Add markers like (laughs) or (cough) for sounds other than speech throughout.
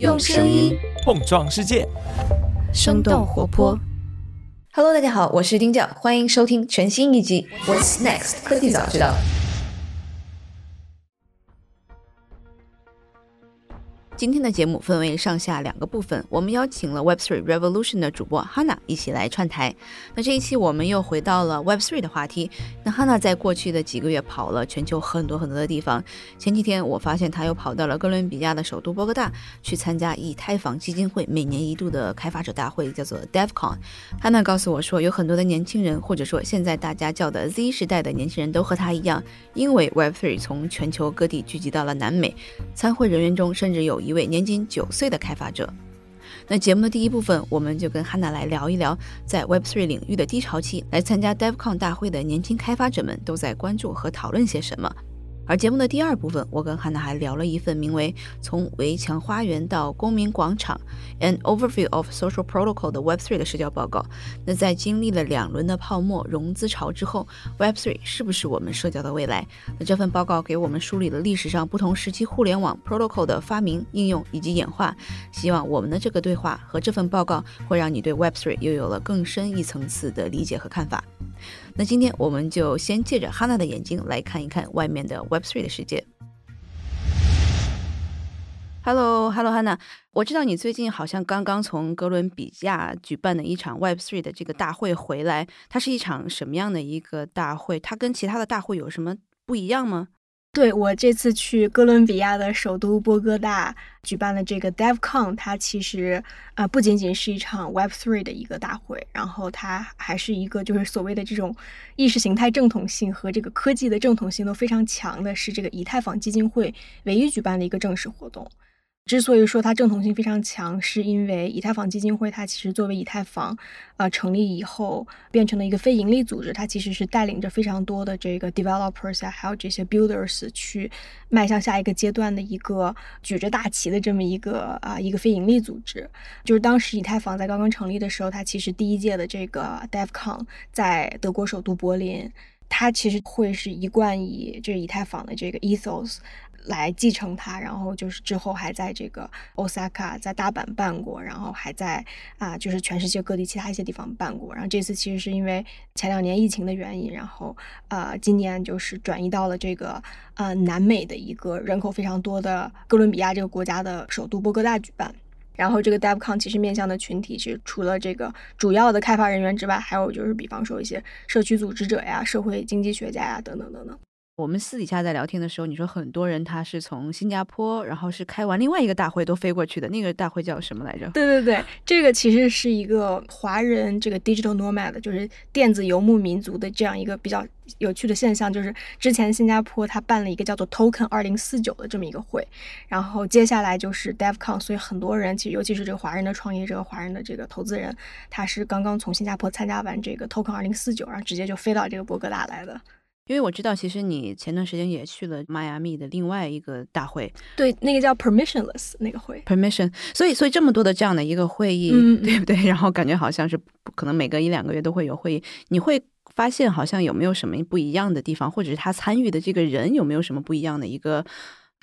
用声音碰撞世界，生动活泼。Hello，大家好，我是丁教，欢迎收听全新一集《What's Next 科技早知道》。今天的节目分为上下两个部分，我们邀请了 Web3 Revolution 的主播 Hanna 一起来串台。那这一期我们又回到了 Web3 的话题。那 Hanna 在过去的几个月跑了全球很多很多的地方。前几天我发现他又跑到了哥伦比亚的首都波哥大，去参加以太坊基金会每年一度的开发者大会，叫做 DevCon。Hanna 告诉我说，有很多的年轻人，或者说现在大家叫的 Z 时代的年轻人都和他一样，因为 Web3 从全球各地聚集到了南美。参会人员中甚至有。一位年仅九岁的开发者。那节目的第一部分，我们就跟汉娜来聊一聊，在 Web3 领域的低潮期来参加 DevCon 大会的年轻开发者们都在关注和讨论些什么。而节目的第二部分，我跟汉娜还聊了一份名为《从围墙花园到公民广场：An Overview of Social Protocol》的 Web3 的社交报告。那在经历了两轮的泡沫融资潮之后，Web3 是不是我们社交的未来？那这份报告给我们梳理了历史上不同时期互联网 Protocol 的发明、应用以及演化。希望我们的这个对话和这份报告会让你对 Web3 又有了更深一层次的理解和看法。那今天我们就先借着哈娜的眼睛来看一看外面的 Web3 的世界。Hello，Hello，哈娜，我知道你最近好像刚刚从哥伦比亚举办的一场 Web3 的这个大会回来，它是一场什么样的一个大会？它跟其他的大会有什么不一样吗？对我这次去哥伦比亚的首都波哥大举办的这个 DevCon，它其实啊不仅仅是一场 Web3 的一个大会，然后它还是一个就是所谓的这种意识形态正统性和这个科技的正统性都非常强的，是这个以太坊基金会唯一举办的一个正式活动。之所以说它正统性非常强，是因为以太坊基金会它其实作为以太坊，呃成立以后变成了一个非盈利组织，它其实是带领着非常多的这个 developers 啊，还有这些 builders 去迈向下一个阶段的一个举着大旗的这么一个啊一个非盈利组织。就是当时以太坊在刚刚成立的时候，它其实第一届的这个 DevCon 在德国首都柏林，它其实会是一贯以这以太坊的这个 ethos。来继承它，然后就是之后还在这个 Osaka，在大阪办过，然后还在啊，就是全世界各地其他一些地方办过。然后这次其实是因为前两年疫情的原因，然后呃，今年就是转移到了这个呃南美的一个人口非常多的哥伦比亚这个国家的首都波哥大举办。然后这个 DevCon 其实面向的群体，其实除了这个主要的开发人员之外，还有就是比方说一些社区组织者呀、社会经济学家呀等等等等。我们私底下在聊天的时候，你说很多人他是从新加坡，然后是开完另外一个大会都飞过去的，那个大会叫什么来着？对对对，这个其实是一个华人这个 digital nomad，就是电子游牧民族的这样一个比较有趣的现象。就是之前新加坡他办了一个叫做 Token 二零四九的这么一个会，然后接下来就是 DevCon，所以很多人其实尤其是这个华人的创业者、华人的这个投资人，他是刚刚从新加坡参加完这个 Token 二零四九，然后直接就飞到这个博格达来的。因为我知道，其实你前段时间也去了迈阿密的另外一个大会，对，那个叫 Permissionless 那个会，Permission。所以，所以这么多的这样的一个会议，对不对？然后感觉好像是可能每隔一两个月都会有会议，你会发现好像有没有什么不一样的地方，或者是他参与的这个人有没有什么不一样的一个？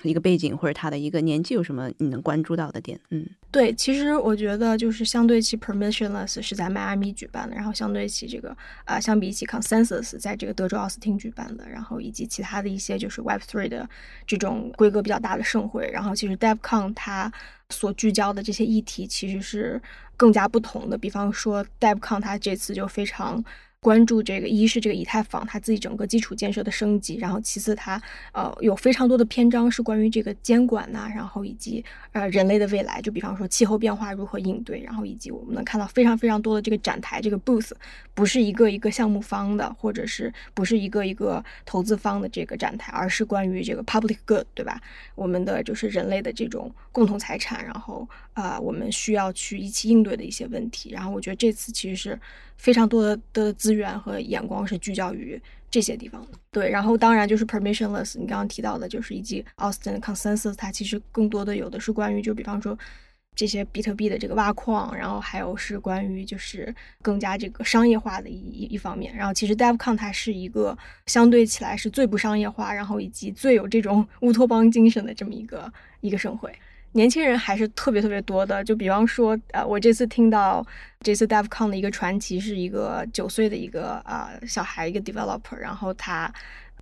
一个背景或者他的一个年纪有什么你能关注到的点？嗯，对，其实我觉得就是相对起 permissionless 是在迈阿密举办的，然后相对起这个啊，相比起 consensus 在这个德州奥斯汀举办的，然后以及其他的一些就是 Web three 的这种规格比较大的盛会，然后其实 DevCon 它所聚焦的这些议题其实是更加不同的。比方说 DevCon 它这次就非常。关注这个，一是这个以太坊它自己整个基础建设的升级，然后其次它呃有非常多的篇章是关于这个监管呐，然后以及呃人类的未来，就比方说气候变化如何应对，然后以及我们能看到非常非常多的这个展台，这个 booth 不是一个一个项目方的，或者是不是一个一个投资方的这个展台，而是关于这个 public good，对吧？我们的就是人类的这种共同财产，然后啊我们需要去一起应对的一些问题，然后我觉得这次其实是。非常多的的资源和眼光是聚焦于这些地方的，对。然后当然就是 permissionless，你刚刚提到的，就是以及 Austin consensus，它其实更多的有的是关于，就比方说这些比特币的这个挖矿，然后还有是关于就是更加这个商业化的一一方面。然后其实 DevCon 它是一个相对起来是最不商业化，然后以及最有这种乌托邦精神的这么一个一个盛会。年轻人还是特别特别多的。就比方说，呃，我这次听到这次 DevCon 的一个传奇，是一个九岁的一个啊小孩，一个 developer，然后他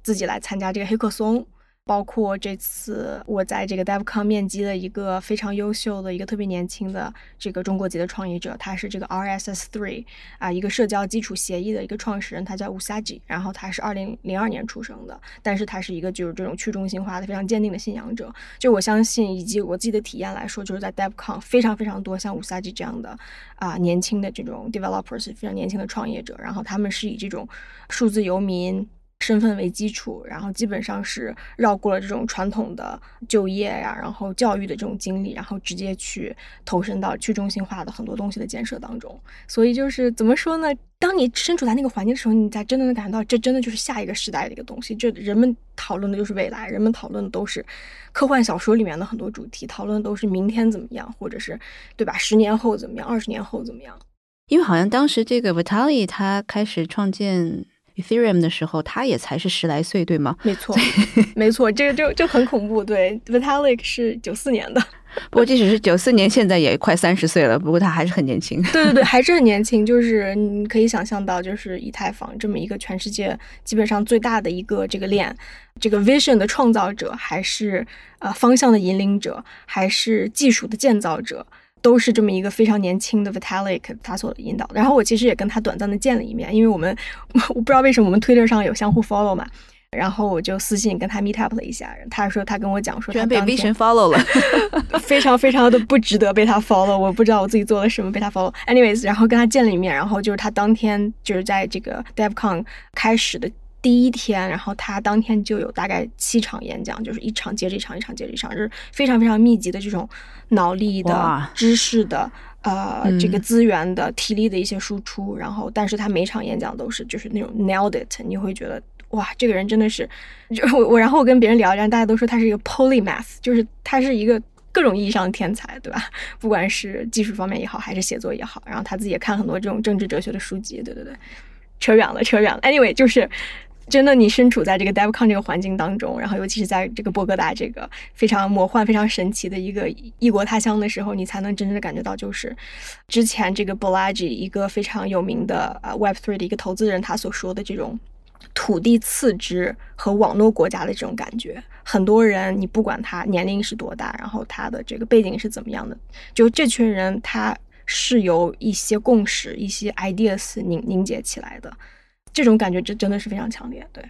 自己来参加这个黑客松。包括这次我在这个 DevCon 面基了一个非常优秀的一个特别年轻的这个中国籍的创业者，他是这个 RSS Three 啊一个社交基础协议的一个创始人，他叫 Usaji，然后他是二零零二年出生的，但是他是一个就是这种去中心化的非常坚定的信仰者。就我相信以及我自己的体验来说，就是在 DevCon 非常非常多像 Usaji 这样的啊年轻的这种 developers，非常年轻的创业者，然后他们是以这种数字游民。身份为基础，然后基本上是绕过了这种传统的就业呀，然后教育的这种经历，然后直接去投身到去中心化的很多东西的建设当中。所以就是怎么说呢？当你身处在那个环境的时候，你才真的能感觉到，这真的就是下一个时代的一个东西。这人们讨论的就是未来，人们讨论的都是科幻小说里面的很多主题，讨论的都是明天怎么样，或者是对吧？十年后怎么样？二十年后怎么样？因为好像当时这个 Vitalik 他开始创建。Ethereum 的时候，他也才是十来岁，对吗？(laughs) 没错，没错，这个就就很恐怖。对，Vitalik 是九四年的，(laughs) 不过即使是九四年，现在也快三十岁了。不过他还是很年轻。对对对，(laughs) 还是很年轻。就是你可以想象到，就是以太坊这么一个全世界基本上最大的一个这个链，这个 vision 的创造者，还是呃方向的引领者，还是技术的建造者。都是这么一个非常年轻的 Vitalik 他所引导的，然后我其实也跟他短暂的见了一面，因为我们 (laughs) 我不知道为什么我们 Twitter 上有相互 follow 嘛，然后我就私信跟他 meet up 了一下，他说他跟我讲说，居然被 Vision follow 了，(laughs) 非常非常的不值得被他 follow，我不知道我自己做了什么被他 follow。Anyways，然后跟他见了一面，然后就是他当天就是在这个 DevCon 开始的。第一天，然后他当天就有大概七场演讲，就是一场接着一场，一场接着一场，就是非常非常密集的这种脑力的知识的呃这个资源的体力的一些输出。然后，但是他每场演讲都是就是那种 nailed it，你会觉得哇，这个人真的是就我我。然后我跟别人聊，然后大家都说他是一个 polymath，就是他是一个各种意义上的天才，对吧？(laughs) 不管是技术方面也好，还是写作也好，然后他自己也看很多这种政治哲学的书籍，对对对。扯远了，扯远了。Anyway，就是。真的，你身处在这个 DevCon 这个环境当中，然后尤其是在这个波哥大这个非常魔幻、非常神奇的一个异国他乡的时候，你才能真正的感觉到，就是之前这个 Balaji 一个非常有名的呃 Web3 的一个投资人他所说的这种土地次之和网络国家的这种感觉。很多人，你不管他年龄是多大，然后他的这个背景是怎么样的，就这群人他是由一些共识、一些 ideas 凝凝结起来的。这种感觉真真的是非常强烈，对。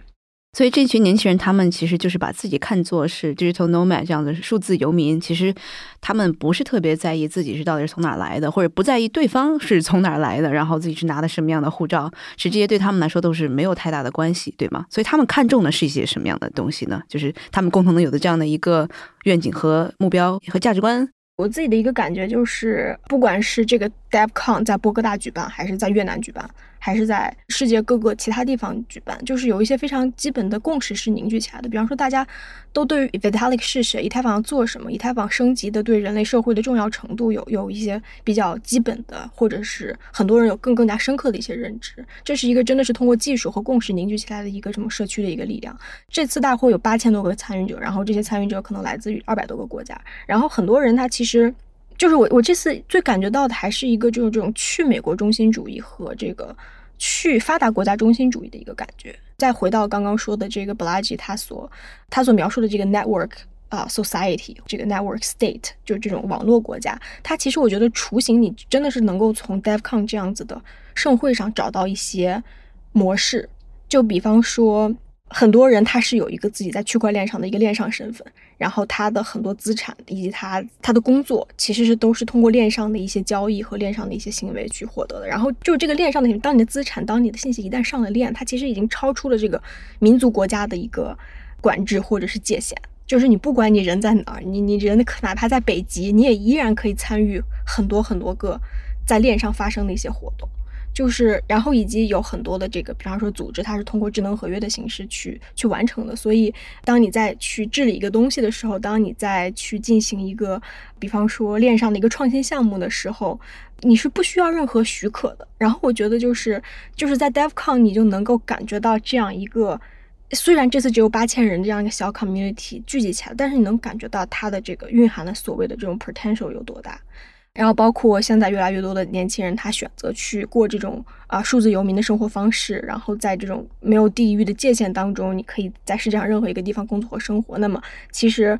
所以这群年轻人，他们其实就是把自己看作是 digital nomad 这样的数字游民。其实他们不是特别在意自己是到底是从哪来的，或者不在意对方是从哪来的，然后自己是拿的什么样的护照，其实这些对他们来说都是没有太大的关系，对吗？所以他们看重的是一些什么样的东西呢？就是他们共同能有的这样的一个愿景和目标和价值观。我自己的一个感觉就是，不管是这个 DevCon 在波哥大举办，还是在越南举办。还是在世界各个其他地方举办，就是有一些非常基本的共识是凝聚起来的。比方说，大家都对于 Vitalik 是谁、以太坊要做什么、以太坊升级的对人类社会的重要程度有有一些比较基本的，或者是很多人有更更加深刻的一些认知。这是一个真的是通过技术和共识凝聚起来的一个什么社区的一个力量。这次大会有八千多个参与者，然后这些参与者可能来自于二百多个国家，然后很多人他其实。就是我，我这次最感觉到的还是一个，就是这种去美国中心主义和这个去发达国家中心主义的一个感觉。再回到刚刚说的这个 b l a g i 他所他所描述的这个 network 啊 society，这个 network state，就是这种网络国家。它其实我觉得雏形，你真的是能够从 DevCon 这样子的盛会上找到一些模式。就比方说。很多人他是有一个自己在区块链上的一个链上身份，然后他的很多资产以及他他的工作其实是都是通过链上的一些交易和链上的一些行为去获得的。然后就这个链上的，当你的资产、当你的信息一旦上了链，它其实已经超出了这个民族国家的一个管制或者是界限。就是你不管你人在哪儿，你你人哪怕在北极，你也依然可以参与很多很多个在链上发生的一些活动。就是，然后以及有很多的这个，比方说组织，它是通过智能合约的形式去去完成的。所以，当你在去治理一个东西的时候，当你在去进行一个，比方说链上的一个创新项目的时候，你是不需要任何许可的。然后我觉得就是就是在 DevCon，你就能够感觉到这样一个虽然这次只有八千人这样一个小 community 聚集起来，但是你能感觉到它的这个蕴含的所谓的这种 potential 有多大。然后包括现在越来越多的年轻人，他选择去过这种啊数字游民的生活方式，然后在这种没有地域的界限当中，你可以在世界上任何一个地方工作和生活。那么其实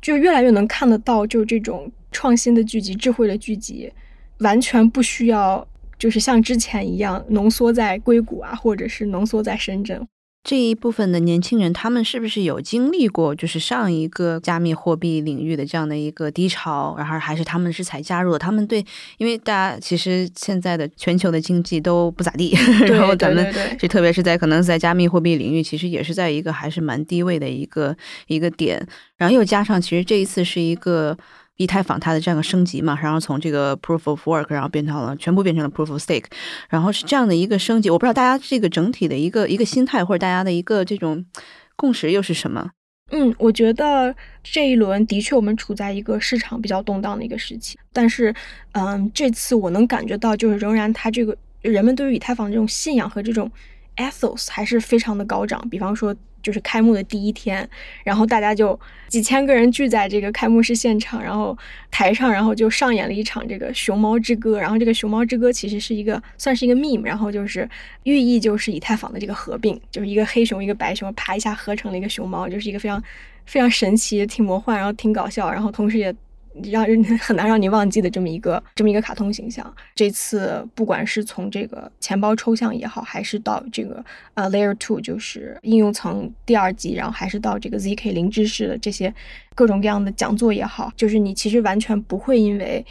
就越来越能看得到，就这种创新的聚集、智慧的聚集，完全不需要就是像之前一样浓缩在硅谷啊，或者是浓缩在深圳。这一部分的年轻人，他们是不是有经历过就是上一个加密货币领域的这样的一个低潮？然后还是他们是才加入的？他们对，因为大家其实现在的全球的经济都不咋地，(laughs) 然后咱们就特别是在可能在加密货币领域，其实也是在一个还是蛮低位的一个一个点。然后又加上，其实这一次是一个。以太坊它的这样的升级嘛，然后从这个 proof of work，然后变成了全部变成了 proof of stake，然后是这样的一个升级。我不知道大家这个整体的一个一个心态，或者大家的一个这种共识又是什么？嗯，我觉得这一轮的确我们处在一个市场比较动荡的一个时期，但是，嗯，这次我能感觉到，就是仍然它这个人们对于以太坊这种信仰和这种 ethos 还是非常的高涨。比方说。就是开幕的第一天，然后大家就几千个人聚在这个开幕式现场，然后台上，然后就上演了一场这个熊猫之歌。然后这个熊猫之歌其实是一个算是一个 meme，然后就是寓意就是以太坊的这个合并，就是一个黑熊一个白熊啪一下合成了一个熊猫，就是一个非常非常神奇、挺魔幻，然后挺搞笑，然后同时也。让人 (laughs) 很难让你忘记的这么一个这么一个卡通形象。这次不管是从这个钱包抽象也好，还是到这个呃 Layer Two 就是应用层第二级，然后还是到这个 ZK 零知识的这些各种各样的讲座也好，就是你其实完全不会因为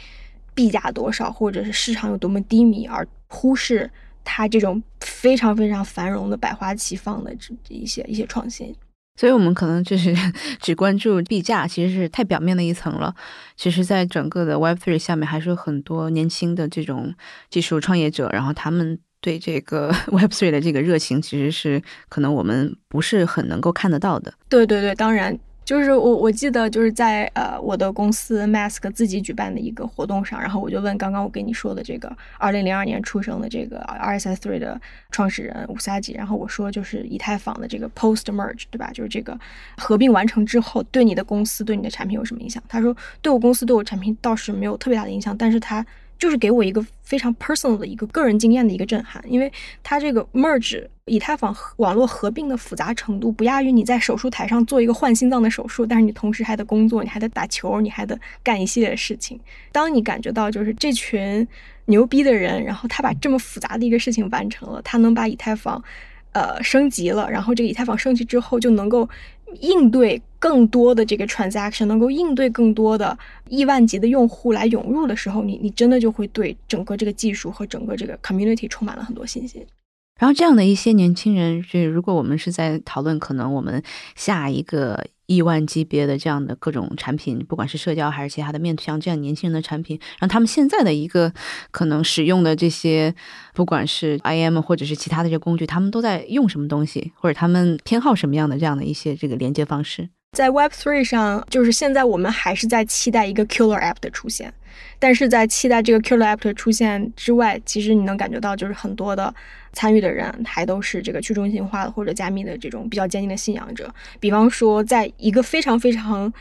币价多少或者是市场有多么低迷而忽视它这种非常非常繁荣的百花齐放的这一些一些创新。所以，我们可能就是 (laughs) 只关注币价，其实是太表面的一层了。其实，在整个的 Web Three 下面，还是有很多年轻的这种技术创业者，然后他们对这个 (laughs) Web Three 的这个热情，其实是可能我们不是很能够看得到的。对对对，当然。就是我我记得就是在呃我的公司 Mask 自己举办的一个活动上，然后我就问刚刚我跟你说的这个二零零二年出生的这个 RSS Three 的创始人吴萨吉，然后我说就是以太坊的这个 Post Merge 对吧？就是这个合并完成之后，对你的公司对你的产品有什么影响？他说对我公司对我产品倒是没有特别大的影响，但是他。就是给我一个非常 personal 的一个个人经验的一个震撼，因为它这个 merge 以太坊网络合并的复杂程度不亚于你在手术台上做一个换心脏的手术，但是你同时还得工作，你还得打球，你还得干一系列的事情。当你感觉到就是这群牛逼的人，然后他把这么复杂的一个事情完成了，他能把以太坊。呃，升级了，然后这个以太坊升级之后，就能够应对更多的这个 transaction，能够应对更多的亿万级的用户来涌入的时候，你你真的就会对整个这个技术和整个这个 community 充满了很多信心。然后这样的一些年轻人，就如果我们是在讨论可能我们下一个。亿万级别的这样的各种产品，不管是社交还是其他的面向这样年轻人的产品，让他们现在的一个可能使用的这些，不管是 IM 或者是其他的这些工具，他们都在用什么东西，或者他们偏好什么样的这样的一些这个连接方式。在 Web Three 上，就是现在我们还是在期待一个 Killer App 的出现。但是在期待这个 Killer App 的出现之外，其实你能感觉到，就是很多的参与的人还都是这个去中心化的或者加密的这种比较坚定的信仰者。比方说，在一个非常非常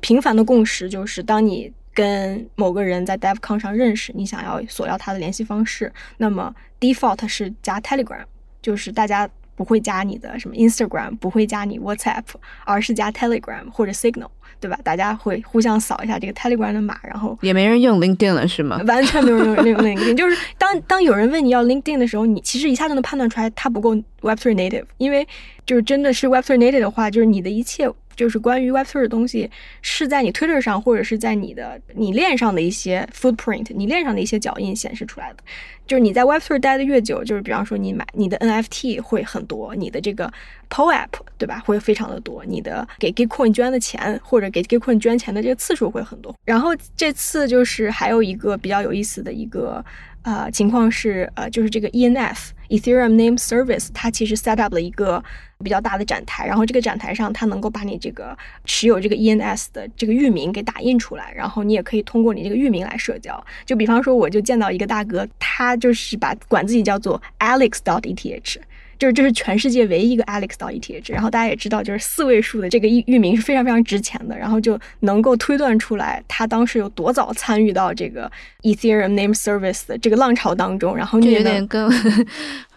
频繁的共识，就是当你跟某个人在 DevCon 上认识，你想要索要他的联系方式，那么 default 是加 Telegram，就是大家不会加你的什么 Instagram，不会加你 WhatsApp，而是加 Telegram 或者 Signal。对吧？大家会互相扫一下这个 Telegram 的码，然后也没人用 LinkedIn 了，是吗？完全没有人用 (laughs) LinkedIn，就是当当有人问你要 LinkedIn 的时候，你其实一下就能判断出来它不够 Web3 native，因为就是真的是 Web3 native 的话，就是你的一切。就是关于 Web3 的东西，是在你 Twitter 上，或者是在你的你链上的一些 footprint，你链上的一些脚印显示出来的。就是你在 Web3 待的越久，就是比方说你买你的 NFT 会很多，你的这个 PO app 对吧，会非常的多，你的给 Gitcoin 捐的钱或者给 Gitcoin 捐钱的这个次数会很多。然后这次就是还有一个比较有意思的一个。呃，情况是，呃，就是这个 ENF Ethereum Name Service，它其实 set up 了一个比较大的展台，然后这个展台上它能够把你这个持有这个 ENS 的这个域名给打印出来，然后你也可以通过你这个域名来社交。就比方说，我就见到一个大哥，他就是把管自己叫做 Alex dot ETH，就是这是全世界唯一一个 Alex 到 ETH，然后大家也知道，就是四位数的这个域域名是非常非常值钱的，然后就能够推断出来他当时有多早参与到这个 Ethereum Name Service 的这个浪潮当中，然后就有点跟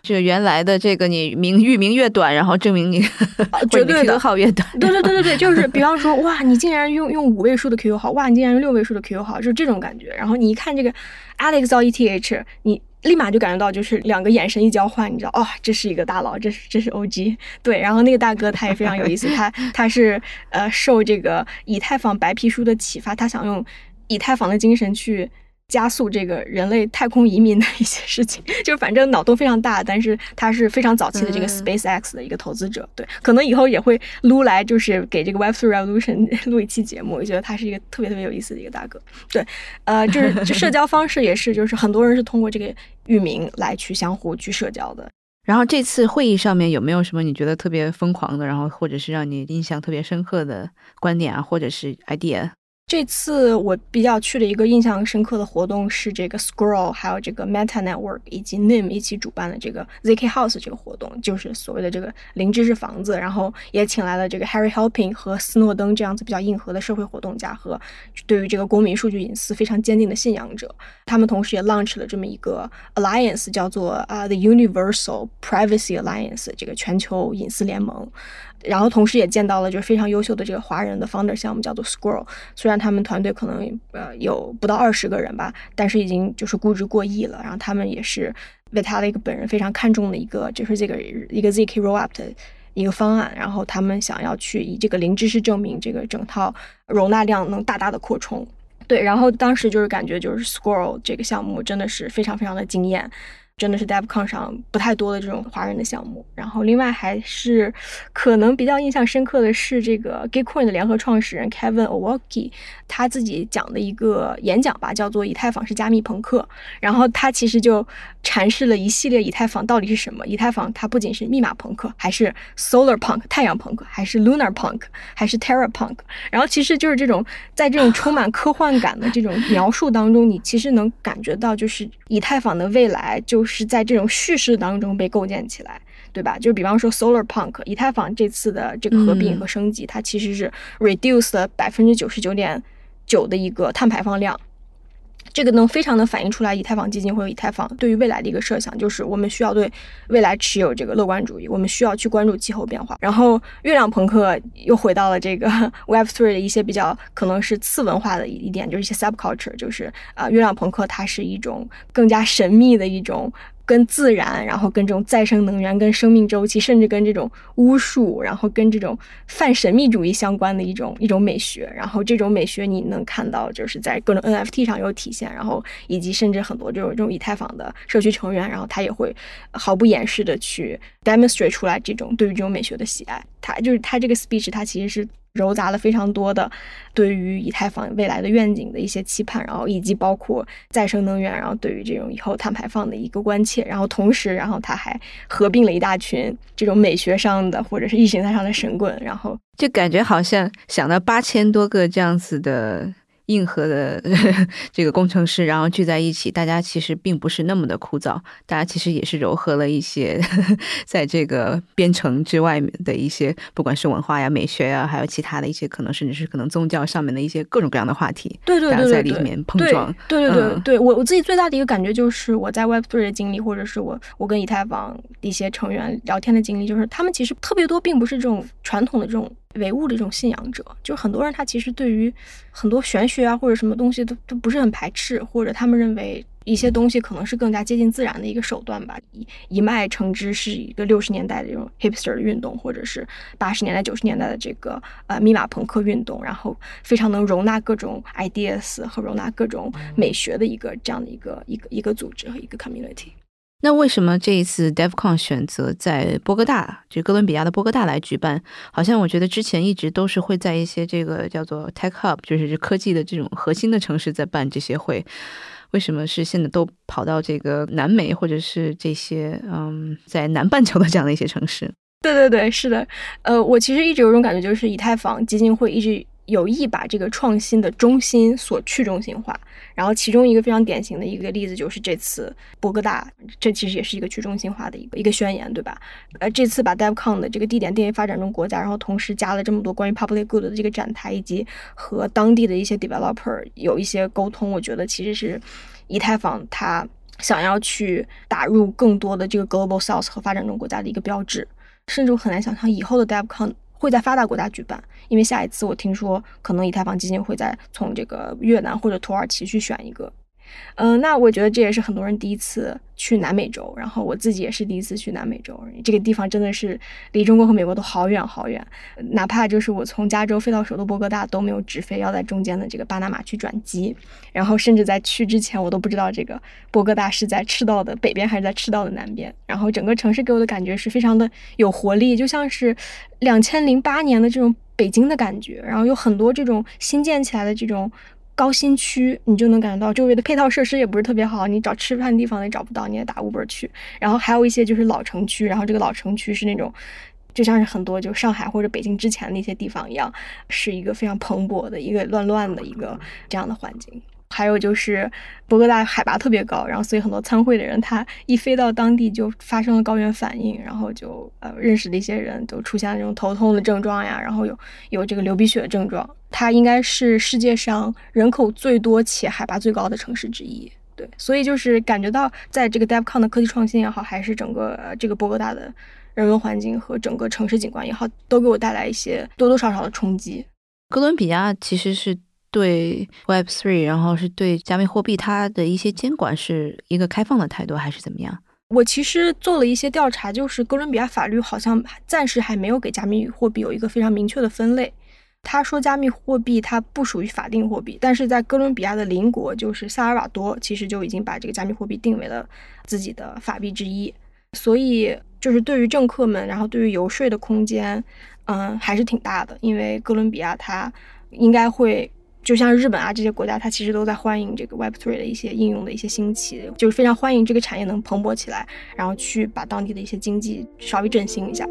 这原来的这个你名域名越短，然后证明你 (laughs) 绝对的号越短，对对对对对，(laughs) 就是比方说哇，你竟然用用五位数的 QQ 号，哇，你竟然用六位数的 QQ 号，就是这种感觉，然后你一看这个 Alex 到 ETH，你。立马就感觉到，就是两个眼神一交换，你知道，哦，这是一个大佬，这是这是 OG，对。然后那个大哥他也非常有意思，他他是呃受这个以太坊白皮书的启发，他想用以太坊的精神去。加速这个人类太空移民的一些事情，(laughs) 就是反正脑洞非常大，但是他是非常早期的这个 SpaceX 的一个投资者，对，可能以后也会撸来，就是给这个 Web3 Revolution (laughs) 录一期节目。我觉得他是一个特别特别有意思的一个大哥，对，呃，就是社交方式也是，就是很多人是通过这个域名来去相互去社交的。然后这次会议上面有没有什么你觉得特别疯狂的，然后或者是让你印象特别深刻的观点啊，或者是 idea？这次我比较去的一个印象深刻的活动是这个 Scroll，还有这个 Meta Network 以及 Nim 一起主办的这个 ZK House 这个活动，就是所谓的这个零知识房子。然后也请来了这个 Harry Helping 和斯诺登这样子比较硬核的社会活动家和对于这个公民数据隐私非常坚定的信仰者。他们同时也 launch 了这么一个 Alliance，叫做啊 The Universal Privacy Alliance 这个全球隐私联盟。然后同时也见到了就是非常优秀的这个华人的 founder 项目叫做 Scroll，虽然他们团队可能呃有不到二十个人吧，但是已经就是估值过亿了。然后他们也是 Vitalik 本人非常看重的一个就是这个一个 zk rollup 的一个方案。然后他们想要去以这个零知识证明这个整套容纳量能大大的扩充。对，然后当时就是感觉就是 Scroll 这个项目真的是非常非常的惊艳。真的是 DevCon 上不太多的这种华人的项目，然后另外还是可能比较印象深刻的是这个 Gitcoin 的联合创始人 Kevin o w a k i 他自己讲的一个演讲吧，叫做“以太坊是加密朋克”，然后他其实就阐释了一系列以太坊到底是什么。以太坊它不仅是密码朋克，还是 Solar Punk 太阳朋克，还是 Lunar Punk，还是 Terra Punk。然后其实就是这种在这种充满科幻感的这种描述当中，你其实能感觉到就是以太坊的未来就。是在这种叙事当中被构建起来，对吧？就比方说 Solar Punk 以太坊这次的这个合并和升级，它其实是 reduce 了百分之九十九点九的一个碳排放量。这个能非常能反映出来，以太坊基金会、以太坊对于未来的一个设想，就是我们需要对未来持有这个乐观主义，我们需要去关注气候变化。然后，月亮朋克又回到了这个 (laughs) Web Three 的一些比较可能是次文化的一点，就是一些 subculture，就是啊，月亮朋克它是一种更加神秘的一种。跟自然，然后跟这种再生能源、跟生命周期，甚至跟这种巫术，然后跟这种泛神秘主义相关的一种一种美学，然后这种美学你能看到，就是在各种 NFT 上有体现，然后以及甚至很多这种这种以太坊的社区成员，然后他也会毫不掩饰的去 demonstrate 出来这种对于这种美学的喜爱。他就是他这个 speech，他其实是。糅杂了非常多的对于以太坊未来的愿景的一些期盼，然后以及包括再生能源，然后对于这种以后碳排放的一个关切，然后同时，然后他还合并了一大群这种美学上的或者是意识形态上的神棍，然后就感觉好像想到八千多个这样子的。硬核的 (laughs) 这个工程师，然后聚在一起，大家其实并不是那么的枯燥，大家其实也是糅合了一些 (laughs) 在这个编程之外的一些，不管是文化呀、美学呀，还有其他的一些可能，甚至是可能宗教上面的一些各种各样的话题，对对对，在里面碰撞。对对对对，我我自己最大的一个感觉就是我在 Web Three 的经历，或者是我我跟以太坊一些成员聊天的经历，就是他们其实特别多，并不是这种传统的这种。唯物的一种信仰者，就是很多人他其实对于很多玄学啊或者什么东西都都不是很排斥，或者他们认为一些东西可能是更加接近自然的一个手段吧。一一脉承之是一个六十年代的这种 hipster 的运动，或者是八十年代九十年代的这个呃密码朋克运动，然后非常能容纳各种 ideas 和容纳各种美学的一个这样的一个一个一个组织和一个 community。那为什么这一次 DevCon 选择在波哥大，就哥伦比亚的波哥大来举办？好像我觉得之前一直都是会在一些这个叫做 Tech Hub，就是科技的这种核心的城市在办这些会。为什么是现在都跑到这个南美或者是这些嗯在南半球的这样的一些城市？对对对，是的。呃，我其实一直有种感觉，就是以太坊基金会一直。有意把这个创新的中心所去中心化。然后其中一个非常典型的一个例子就是这次波哥大，这其实也是一个去中心化的一个一个宣言，对吧？呃，这次把 DevCon 的这个地点定为发展中国家，然后同时加了这么多关于 Public Good 的这个展台，以及和当地的一些 Developer 有一些沟通，我觉得其实是以太坊它想要去打入更多的这个 Global South 和发展中国家的一个标志。甚至我很难想象以后的 DevCon。会在发达国家举办，因为下一次我听说可能以太坊基金会在从这个越南或者土耳其去选一个。嗯，那我觉得这也是很多人第一次去南美洲，然后我自己也是第一次去南美洲。这个地方真的是离中国和美国都好远好远，哪怕就是我从加州飞到首都波哥大都没有直飞，要在中间的这个巴拿马去转机。然后甚至在去之前，我都不知道这个波哥大是在赤道的北边还是在赤道的南边。然后整个城市给我的感觉是非常的有活力，就像是两千零八年的这种北京的感觉。然后有很多这种新建起来的这种。高新区，你就能感觉到周围的配套设施也不是特别好，你找吃饭的地方也找不到，你也打 Uber 去。然后还有一些就是老城区，然后这个老城区是那种，就像是很多就上海或者北京之前那些地方一样，是一个非常蓬勃的一个乱乱的一个这样的环境。还有就是博哥大海拔特别高，然后所以很多参会的人他一飞到当地就发生了高原反应，然后就呃认识的一些人都出现了这种头痛的症状呀，然后有有这个流鼻血的症状。它应该是世界上人口最多且海拔最高的城市之一。对，所以就是感觉到在这个 DevCon 的科技创新也好，还是整个这个博哥大的人文环境和整个城市景观也好，都给我带来一些多多少少的冲击。哥伦比亚其实是。对 Web Three，然后是对加密货币，它的一些监管是一个开放的态度，还是怎么样？我其实做了一些调查，就是哥伦比亚法律好像暂时还没有给加密货币有一个非常明确的分类。他说加密货币它不属于法定货币，但是在哥伦比亚的邻国就是萨尔瓦多，其实就已经把这个加密货币定为了自己的法币之一。所以就是对于政客们，然后对于游说的空间，嗯，还是挺大的，因为哥伦比亚它应该会。就像日本啊这些国家，它其实都在欢迎这个 Web3 的一些应用的一些兴起，就是非常欢迎这个产业能蓬勃起来，然后去把当地的一些经济稍微振兴一下。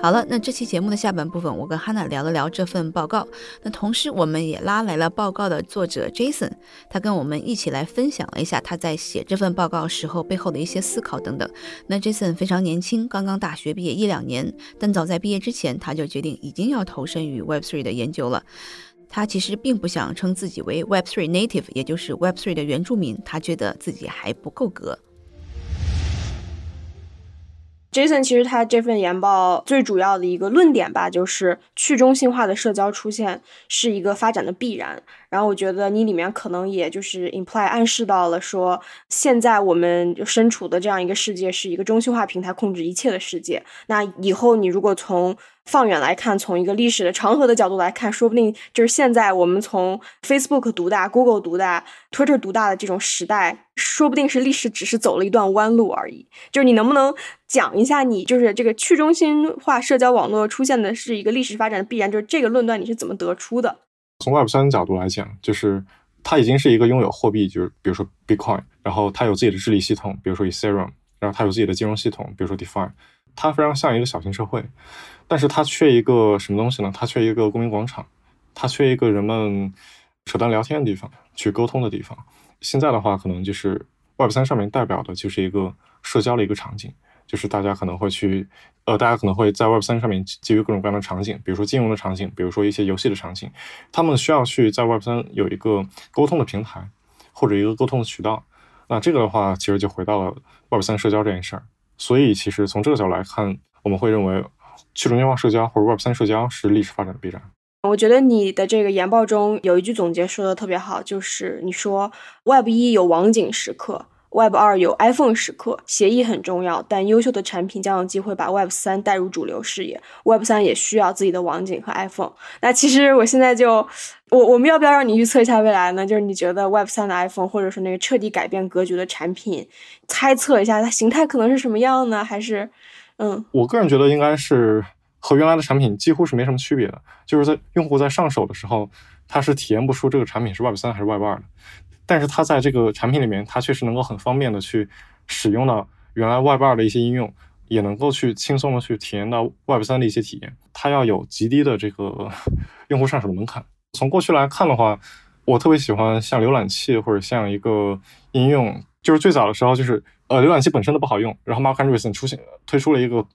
好了，那这期节目的下半部分，我跟 Hanna 聊了聊这份报告。那同时，我们也拉来了报告的作者 Jason，他跟我们一起来分享了一下他在写这份报告时候背后的一些思考等等。那 Jason 非常年轻，刚刚大学毕业一两年，但早在毕业之前，他就决定已经要投身于 Web3 的研究了。他其实并不想称自己为 Web3 native，也就是 Web3 的原住民，他觉得自己还不够格。Jason 其实他这份研报最主要的一个论点吧，就是去中心化的社交出现是一个发展的必然。然后我觉得你里面可能也就是 imply 暗示到了说，现在我们身处的这样一个世界是一个中心化平台控制一切的世界。那以后你如果从放远来看，从一个历史的长河的角度来看，说不定就是现在我们从 Facebook 独大、Google 独大、Twitter 独大的这种时代，说不定是历史只是走了一段弯路而已。就是你能不能讲一下，你就是这个去中心化社交网络出现的是一个历史发展的必然，就是这个论断你是怎么得出的？从 Web 三角度来讲，就是它已经是一个拥有货币，就是比如说 Bitcoin，然后它有自己的治理系统，比如说 Ethereum，然后它有自己的金融系统，比如说 DeFi，它非常像一个小型社会。但是它缺一个什么东西呢？它缺一个公民广场，它缺一个人们扯淡聊天的地方，去沟通的地方。现在的话，可能就是 Web 三上面代表的就是一个社交的一个场景，就是大家可能会去，呃，大家可能会在 Web 三上面基于各种各样的场景，比如说金融的场景，比如说一些游戏的场景，他们需要去在 Web 三有一个沟通的平台或者一个沟通的渠道。那这个的话，其实就回到了 Web 三社交这件事儿。所以，其实从这个角度来看，我们会认为。去中心化社交或者 Web 三社交是历史发展的必然。我觉得你的这个研报中有一句总结说的特别好，就是你说 Web 一有网景时刻，Web 二有 iPhone 时刻，协议很重要，但优秀的产品将有机会把 Web 三带入主流视野。Web 三也需要自己的网景和 iPhone。那其实我现在就，我我们要不要让你预测一下未来呢？就是你觉得 Web 三的 iPhone，或者说那个彻底改变格局的产品，猜测一下它形态可能是什么样呢？还是？嗯，我个人觉得应该是和原来的产品几乎是没什么区别的，就是在用户在上手的时候，他是体验不出这个产品是 Web 三还是 Web 二的，但是他在这个产品里面，他确实能够很方便的去使用到原来 Web 二的一些应用，也能够去轻松的去体验到 Web 三的一些体验。它要有极低的这个 (laughs) 用户上手的门槛。从过去来看的话，我特别喜欢像浏览器或者像一个应用，就是最早的时候就是呃浏览器本身都不好用，然后 Mark Andreessen 出现推出了一个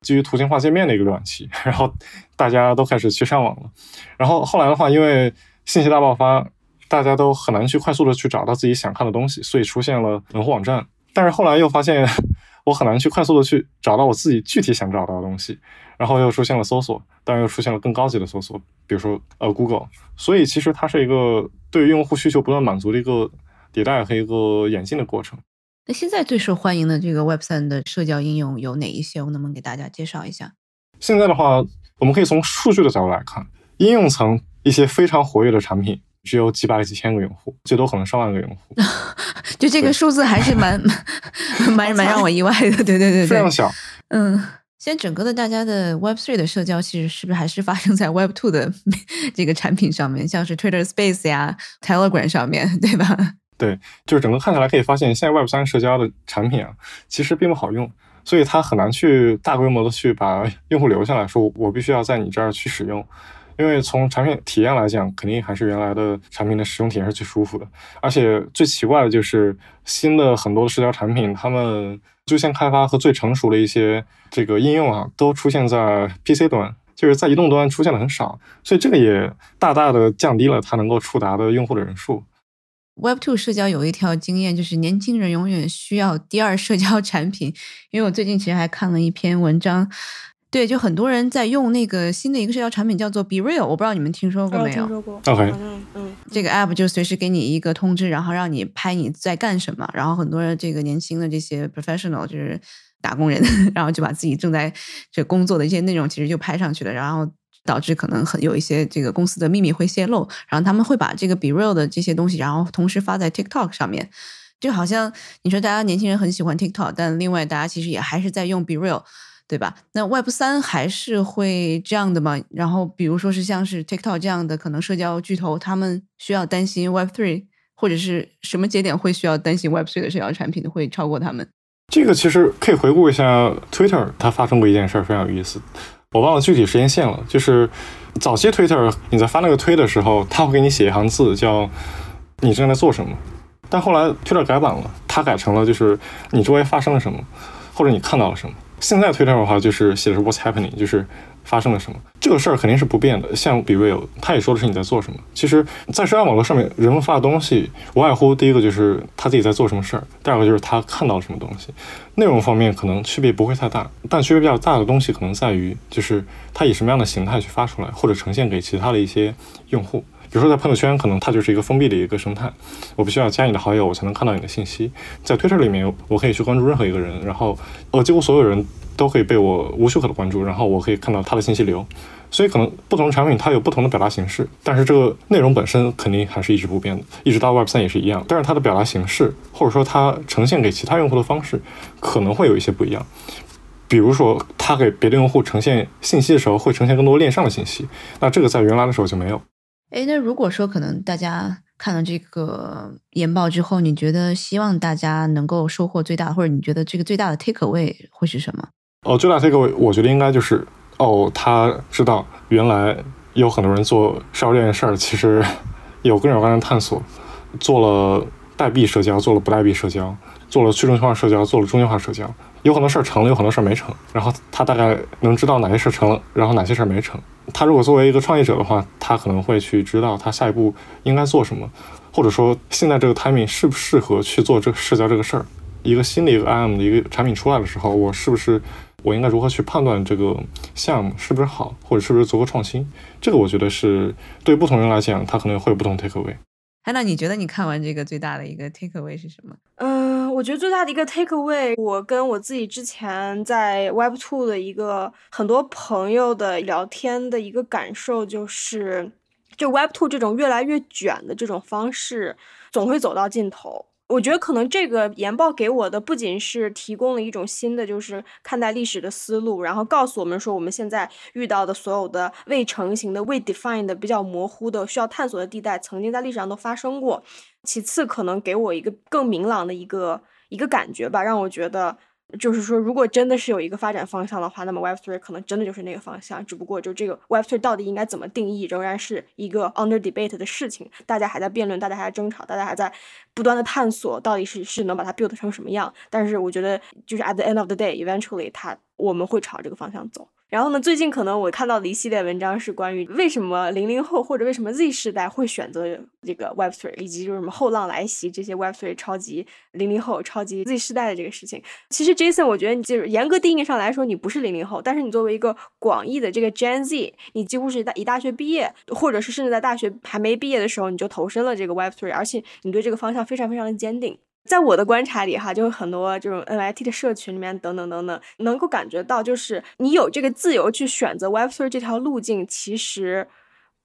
基于图形化界面的一个浏览器，(laughs) 然后大家都开始去上网了。然后后来的话，因为信息大爆发，大家都很难去快速的去找到自己想看的东西，所以出现了门户网站。但是后来又发现，(laughs) 我很难去快速的去找到我自己具体想找到的东西，然后又出现了搜索，当然又出现了更高级的搜索，比如说呃 Google。所以其实它是一个对于用户需求不断满足的一个迭代和一个演进的过程。那现在最受欢迎的这个 Web 三的社交应用有哪一些？我能不能给大家介绍一下？现在的话，我们可以从数据的角度来看，应用层一些非常活跃的产品。只有几百几千个用户，最多可能上万个用户，(laughs) 就这个数字还是蛮 (laughs) 蛮蛮让我意外的。对对对对，非常小。嗯，现在整个的大家的 Web Three 的社交，其实是不是还是发生在 (laughs) Web Two 的这个产品上面，像是 Twitter Space 呀、Telegram 上面对吧？对，就是整个看下来可以发现，现在 Web 三社交的产品啊，其实并不好用，所以它很难去大规模的去把用户留下来，说我必须要在你这儿去使用。因为从产品体验来讲，肯定还是原来的产品的使用体验是最舒服的。而且最奇怪的就是新的很多的社交产品，他们最先开发和最成熟的一些这个应用啊，都出现在 PC 端，就是在移动端出现的很少。所以这个也大大的降低了它能够触达的用户的人数。Web Two 社交有一条经验，就是年轻人永远需要第二社交产品。因为我最近其实还看了一篇文章。对，就很多人在用那个新的一个社交产品，叫做 Be Real，我不知道你们听说过没有？听说过。OK，嗯，这个 app 就随时给你一个通知，然后让你拍你在干什么，然后很多人这个年轻的这些 professional 就是打工人，(laughs) 然后就把自己正在这工作的一些内容其实就拍上去了，然后导致可能很有一些这个公司的秘密会泄露，然后他们会把这个 Be Real 的这些东西，然后同时发在 TikTok 上面，就好像你说大家年轻人很喜欢 TikTok，但另外大家其实也还是在用 Be Real。对吧？那 Web 三还是会这样的吗？然后，比如说是像是 TikTok 这样的可能社交巨头，他们需要担心 Web three 或者是什么节点会需要担心 Web three 的社交产品会超过他们？这个其实可以回顾一下 Twitter，它发生过一件事儿非常有意思，我忘了具体时间线了。就是早期 Twitter 你在发那个推的时候，它会给你写一行字，叫你正在做什么。但后来 Twitter 改版了，它改成了就是你周围发生了什么，或者你看到了什么。现在推特的话，就是写的是 What's happening，就是发生了什么。这个事儿肯定是不变的。像 Be Real，他也说的是你在做什么。其实，在社交网络上面，人们发的东西，无外乎第一个就是他自己在做什么事儿，第二个就是他看到了什么东西。内容方面可能区别不会太大，但区别比较大的东西可能在于，就是他以什么样的形态去发出来，或者呈现给其他的一些用户。比如说在朋友圈，可能它就是一个封闭的一个生态，我必须要加你的好友，我才能看到你的信息。在推特里面，我可以去关注任何一个人，然后呃，几乎所有人都可以被我无许可的关注，然后我可以看到他的信息流。所以可能不同的产品它有不同的表达形式，但是这个内容本身肯定还是一直不变的，一直到 Web 三也是一样。但是它的表达形式，或者说它呈现给其他用户的方式，可能会有一些不一样。比如说，它给别的用户呈现信息的时候，会呈现更多链上的信息，那这个在原来的时候就没有。哎，那如果说可能，大家看了这个研报之后，你觉得希望大家能够收获最大，或者你觉得这个最大的 take away 会是什么？哦，最大 take away，我觉得应该就是哦，他知道原来有很多人做社交这件事儿，其实有各种各样的探索，做了代币社交，做了不代币社交，做了去中心化社交，做了中心化社交，有很多事儿成了，有很多事儿没成，然后他大概能知道哪些事儿成了，然后哪些事儿没成。他如果作为一个创业者的话，他可能会去知道他下一步应该做什么，或者说现在这个 timing 适不适合去做这个社交这个事儿。一个新的一个 IM 的一个产品出来的时候，我是不是我应该如何去判断这个项目是不是好，或者是不是足够创新？这个我觉得是对不同人来讲，他可能会有不同 take away。哎，那你觉得你看完这个最大的一个 take away 是什么？嗯。我觉得最大的一个 take away，我跟我自己之前在 Web Two 的一个很多朋友的聊天的一个感受就是，就 Web Two 这种越来越卷的这种方式，总会走到尽头。我觉得可能这个研报给我的不仅是提供了一种新的就是看待历史的思路，然后告诉我们说我们现在遇到的所有的未成型的、未 defined 的、比较模糊的、需要探索的地带，曾经在历史上都发生过。其次，可能给我一个更明朗的一个一个感觉吧，让我觉得就是说，如果真的是有一个发展方向的话，那么 Web3 可能真的就是那个方向。只不过就这个 Web3 到底应该怎么定义，仍然是一个 under debate 的事情。大家还在辩论，大家还在争吵，大家还在不断的探索，到底是是能把它 build 成什么样。但是我觉得，就是 at the end of the day，eventually 它我们会朝这个方向走。然后呢，最近可能我看到的一系列文章是关于为什么零零后或者为什么 Z 世代会选择这个 Web3，以及就是什么后浪来袭这些 Web3 超级零零后、超级 Z 世代的这个事情。其实 Jason，我觉得你就是严格定义上来说，你不是零零后，但是你作为一个广义的这个 Gen Z，你几乎是大一大学毕业，或者是甚至在大学还没毕业的时候你就投身了这个 Web3，而且你对这个方向非常非常的坚定。在我的观察里，哈，就是很多这种 NIT 的社群里面，等等等等，能够感觉到，就是你有这个自由去选择 Web3 这条路径，其实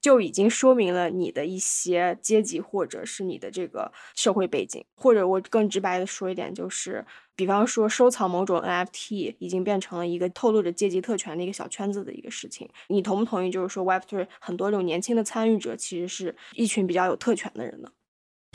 就已经说明了你的一些阶级，或者是你的这个社会背景，或者我更直白的说一点，就是比方说收藏某种 NFT 已经变成了一个透露着阶级特权的一个小圈子的一个事情。你同不同意？就是说 Web3 很多这种年轻的参与者，其实是一群比较有特权的人呢？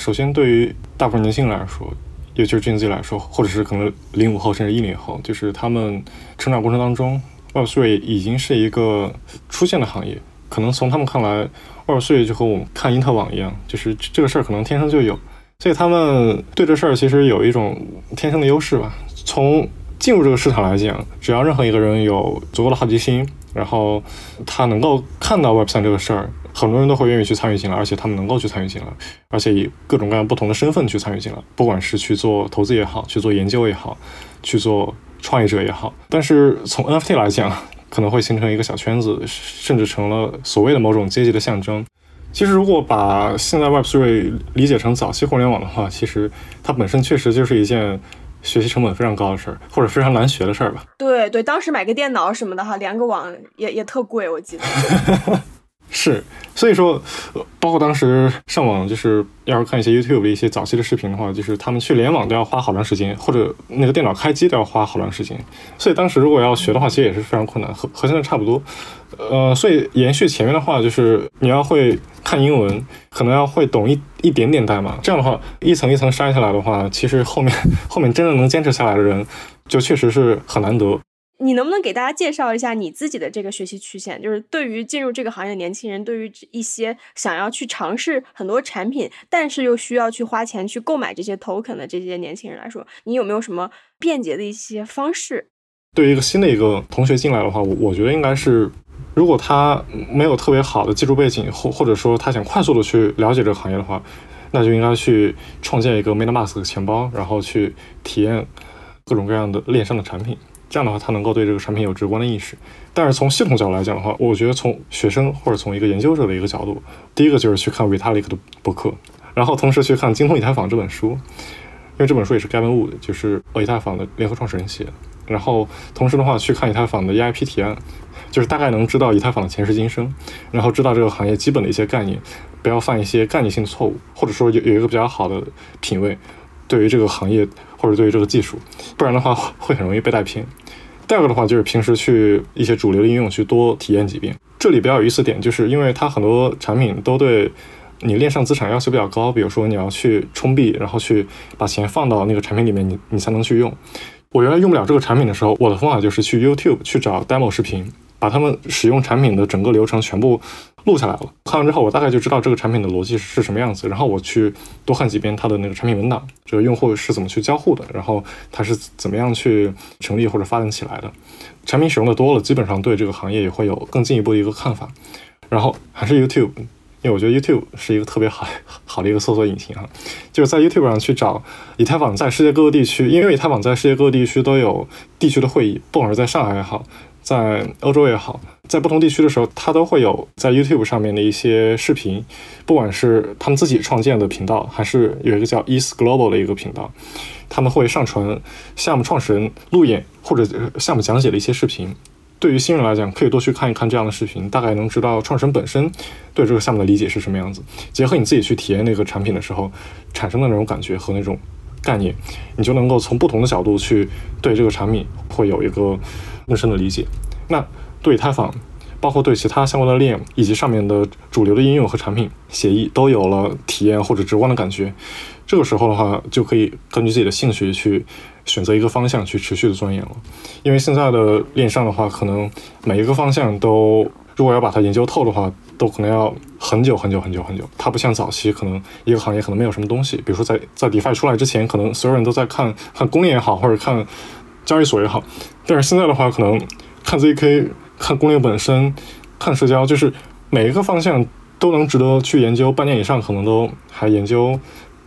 首先，对于大部分年轻人来说，尤其是 Gen Z 来说，或者是可能零五后甚至一零后，就是他们成长过程当中，Web3 已经是一个出现的行业。可能从他们看来，Web3 就和我们看因特网一样，就是这个事儿可能天生就有，所以他们对这事儿其实有一种天生的优势吧。从进入这个市场来讲，只要任何一个人有足够的好奇心，然后他能够看到 Web3 这个事儿。很多人都会愿意去参与进来，而且他们能够去参与进来，而且以各种各样不同的身份去参与进来，不管是去做投资也好，去做研究也好，去做创业者也好。但是从 NFT 来讲，可能会形成一个小圈子，甚至成了所谓的某种阶级的象征。其实，如果把现在 Web3 理解成早期互联网的话，其实它本身确实就是一件学习成本非常高的事儿，或者非常难学的事儿吧。对对，当时买个电脑什么的哈，连个网也也特贵，我记得。(laughs) 是，所以说，包括当时上网，就是要是看一些 YouTube 的一些早期的视频的话，就是他们去联网都要花好长时间，或者那个电脑开机都要花好长时间。所以当时如果要学的话，其实也是非常困难，和和现在差不多。呃，所以延续前面的话，就是你要会看英文，可能要会懂一一点点代码。这样的话，一层一层筛下来的话，其实后面 (laughs) 后面真正能坚持下来的人，就确实是很难得。你能不能给大家介绍一下你自己的这个学习曲线？就是对于进入这个行业的年轻人，对于一些想要去尝试很多产品，但是又需要去花钱去购买这些 token 的这些年轻人来说，你有没有什么便捷的一些方式？对于一个新的一个同学进来的话，我我觉得应该是，如果他没有特别好的技术背景，或或者说他想快速的去了解这个行业的话，那就应该去创建一个 MetaMask 的钱包，然后去体验各种各样的链上的产品。这样的话，他能够对这个产品有直观的意识。但是从系统角度来讲的话，我觉得从学生或者从一个研究者的一个角度，第一个就是去看 Vitalik 的博客，然后同时去看《精通以太坊》这本书，因为这本书也是 Gavin Wood，就是以太坊的联合创始人写的。然后同时的话，去看以太坊的 EIP 提案，就是大概能知道以太坊的前世今生，然后知道这个行业基本的一些概念，不要犯一些概念性错误，或者说有有一个比较好的品味。对于这个行业或者对于这个技术，不然的话会很容易被带偏。第二个的话就是平时去一些主流的应用去多体验几遍。这里比较有意思点，就是因为它很多产品都对你链上资产要求比较高，比如说你要去充币，然后去把钱放到那个产品里面，你你才能去用。我原来用不了这个产品的时候，我的方法就是去 YouTube 去找 demo 视频，把他们使用产品的整个流程全部。录下来了，看完之后我大概就知道这个产品的逻辑是什么样子，然后我去多看几遍它的那个产品文档，这个用户是怎么去交互的，然后它是怎么样去成立或者发展起来的。产品使用的多了，基本上对这个行业也会有更进一步的一个看法。然后还是 YouTube，因为我觉得 YouTube 是一个特别好好的一个搜索引擎啊，就是在 YouTube 上去找以太坊在世界各个地区，因为以太坊在世界各个地区都有地区的会议，不管是在上海也好。在欧洲也好，在不同地区的时候，它都会有在 YouTube 上面的一些视频，不管是他们自己创建的频道，还是有一个叫 East Global 的一个频道，他们会上传项目创始人路演或者项目讲解的一些视频。对于新人来讲，可以多去看一看这样的视频，大概能知道创始人本身对这个项目的理解是什么样子。结合你自己去体验那个产品的时候产生的那种感觉和那种概念，你就能够从不同的角度去对这个产品会有一个。更深的理解。那对以太坊，包括对其他相关的链以及上面的主流的应用和产品协议都有了体验或者直观的感觉。这个时候的话，就可以根据自己的兴趣去选择一个方向去持续的钻研了。因为现在的链上的话，可能每一个方向都如果要把它研究透的话，都可能要很久很久很久很久。它不像早期，可能一个行业可能没有什么东西，比如说在在 DeFi 出来之前，可能所有人都在看看公链也好，或者看交易所也好。但是现在的话，可能看 ZK。看公链本身，看社交，就是每一个方向都能值得去研究，半年以上可能都还研究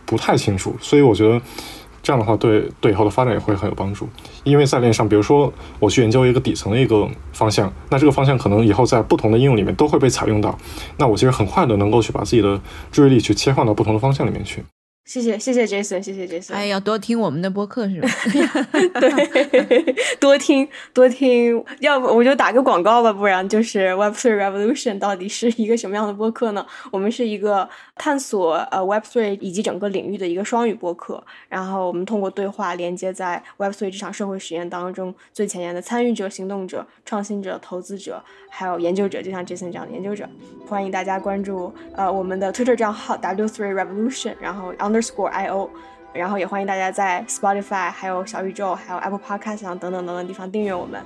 不太清楚，所以我觉得这样的话对对以后的发展也会很有帮助。因为在链上，比如说我去研究一个底层的一个方向，那这个方向可能以后在不同的应用里面都会被采用到，那我其实很快的能够去把自己的注意力去切换到不同的方向里面去。谢谢谢谢 Jason，谢谢 Jason。哎，要多听我们的播客是吧？(laughs) 对，(laughs) 多听多听。要不我就打个广告吧，不然就是 Web3 Revolution 到底是一个什么样的播客呢？我们是一个探索呃 Web3 以及整个领域的一个双语播客。然后我们通过对话连接在 Web3 这场社会实验当中最前沿的参与者、行动者、创新者、投资者，还有研究者，就像 Jason 这样的研究者。欢迎大家关注呃我们的 Twitter 账号 W3 Revolution，然后 underscore I O，然后也欢迎大家在 Spotify、还有小宇宙、还有 Apple Podcast 上等等等等地方订阅我们。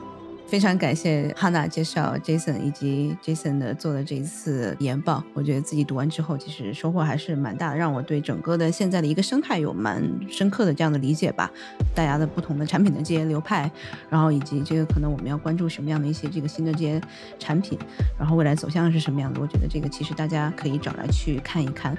非常感谢 Hanna 介绍 Jason 以及 Jason 的做的这一次研报，我觉得自己读完之后，其实收获还是蛮大的，让我对整个的现在的一个生态有蛮深刻的这样的理解吧。大家的不同的产品的这些流派，然后以及这个可能我们要关注什么样的一些这个新的这些产品，然后未来走向是什么样的，我觉得这个其实大家可以找来去看一看。